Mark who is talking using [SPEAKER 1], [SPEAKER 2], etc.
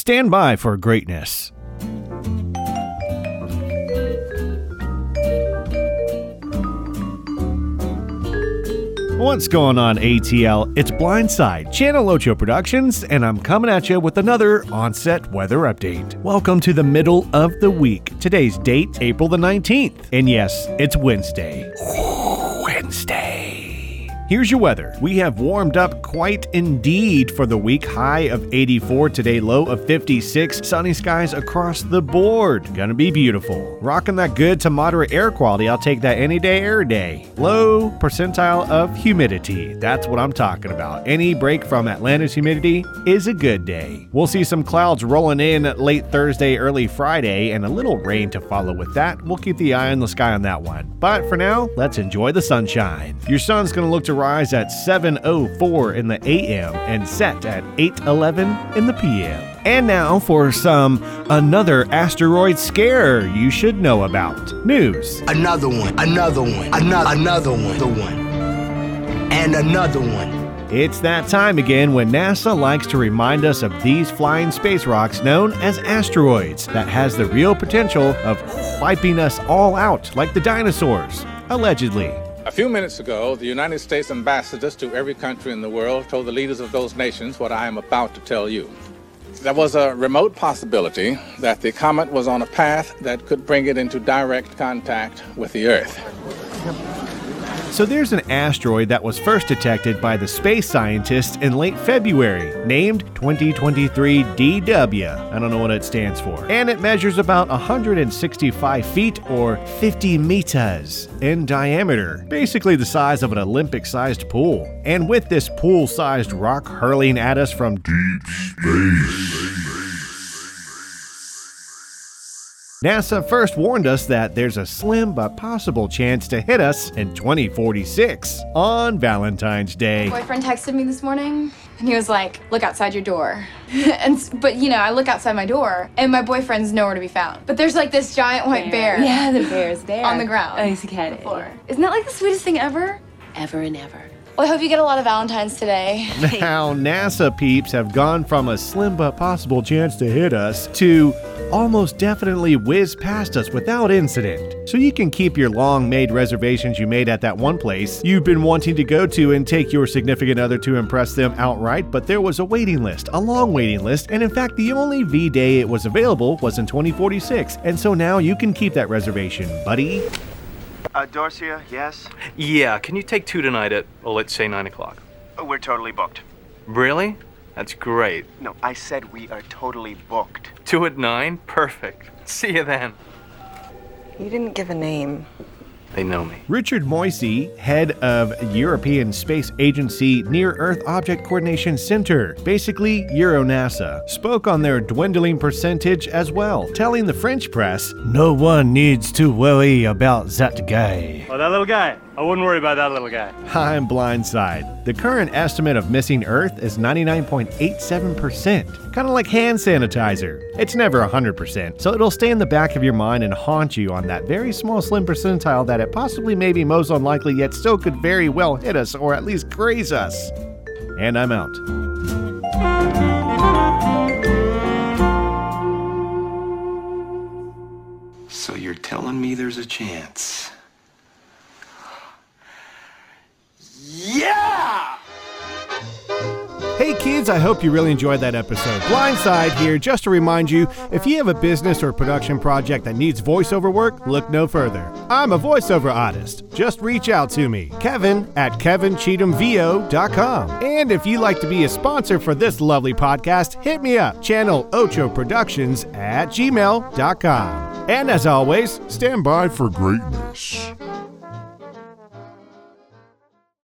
[SPEAKER 1] Stand by for greatness. What's going on, ATL? It's Blindside, Channel Ocho Productions, and I'm coming at you with another onset weather update. Welcome to the middle of the week. Today's date, April the 19th. And yes, it's Wednesday. Wednesday. Here's your weather. We have warmed up quite indeed for the week. High of 84 today, low of 56. Sunny skies across the board. Gonna be beautiful. Rocking that good to moderate air quality. I'll take that any day, air day. Low percentile of humidity. That's what I'm talking about. Any break from Atlanta's humidity is a good day. We'll see some clouds rolling in late Thursday, early Friday, and a little rain to follow with that. We'll keep the eye on the sky on that one. But for now, let's enjoy the sunshine. Your sun's gonna look to rise at 7:04 in the AM and set at 8:11 in the PM. And now for some another asteroid scare you should know about. News.
[SPEAKER 2] Another one, another one, another another one, the one. And another one.
[SPEAKER 1] It's that time again when NASA likes to remind us of these flying space rocks known as asteroids that has the real potential of wiping us all out like the dinosaurs, allegedly.
[SPEAKER 3] A few minutes ago, the United States ambassadors to every country in the world told the leaders of those nations what I am about to tell you. There was a remote possibility that the comet was on a path that could bring it into direct contact with the Earth.
[SPEAKER 1] So there's an asteroid that was first detected by the space scientists in late February, named 2023 DW. I don't know what it stands for. And it measures about 165 feet or 50 meters in diameter, basically the size of an Olympic sized pool. And with this pool sized rock hurling at us from deep space. NASA first warned us that there's a slim but possible chance to hit us in 2046 on Valentine's Day.
[SPEAKER 4] My boyfriend texted me this morning and he was like, "Look outside your door." and but you know, I look outside my door and my boyfriend's nowhere to be found. But there's like this giant white bear.
[SPEAKER 5] Yeah, the bear's there.
[SPEAKER 4] On the ground.
[SPEAKER 5] Oh, he's a cat.
[SPEAKER 4] Floor. Isn't that like the sweetest thing ever?
[SPEAKER 5] Ever and ever.
[SPEAKER 4] Well, I hope you get a lot of Valentines today.
[SPEAKER 1] Now, NASA peeps have gone from a slim but possible chance to hit us to almost definitely whiz past us without incident. So you can keep your long made reservations you made at that one place you've been wanting to go to and take your significant other to impress them outright, but there was a waiting list, a long waiting list, and in fact, the only V day it was available was in 2046. And so now you can keep that reservation, buddy.
[SPEAKER 6] Uh, Dorsia, yes?
[SPEAKER 7] Yeah, can you take two tonight at, well, let's say 9 o'clock?
[SPEAKER 6] We're totally booked.
[SPEAKER 7] Really? That's great.
[SPEAKER 6] No, I said we are totally booked.
[SPEAKER 7] Two at 9? Perfect. See you then.
[SPEAKER 8] You didn't give a name.
[SPEAKER 7] They know me.
[SPEAKER 1] Richard Moissl, head of European Space Agency Near Earth Object Coordination Center, basically EuroNASA, spoke on their dwindling percentage as well, telling the French press, No one needs to worry about that guy.
[SPEAKER 9] Oh, that little guy. I wouldn't worry about that little guy.
[SPEAKER 1] I'm blindside. The current estimate of missing Earth is 99.87%, kind of like hand sanitizer. It's never 100%, so it'll stay in the back of your mind and haunt you on that very small slim percentile that it possibly may be most unlikely yet still could very well hit us or at least graze us. And I'm out.
[SPEAKER 2] So you're telling me there's a chance?
[SPEAKER 1] Hey kids, I hope you really enjoyed that episode. Blindside here, just to remind you if you have a business or production project that needs voiceover work, look no further. I'm a voiceover artist. Just reach out to me, Kevin at KevinCheathamVO.com. And if you'd like to be a sponsor for this lovely podcast, hit me up, channel Ocho Productions at gmail.com. And as always, stand by for greatness.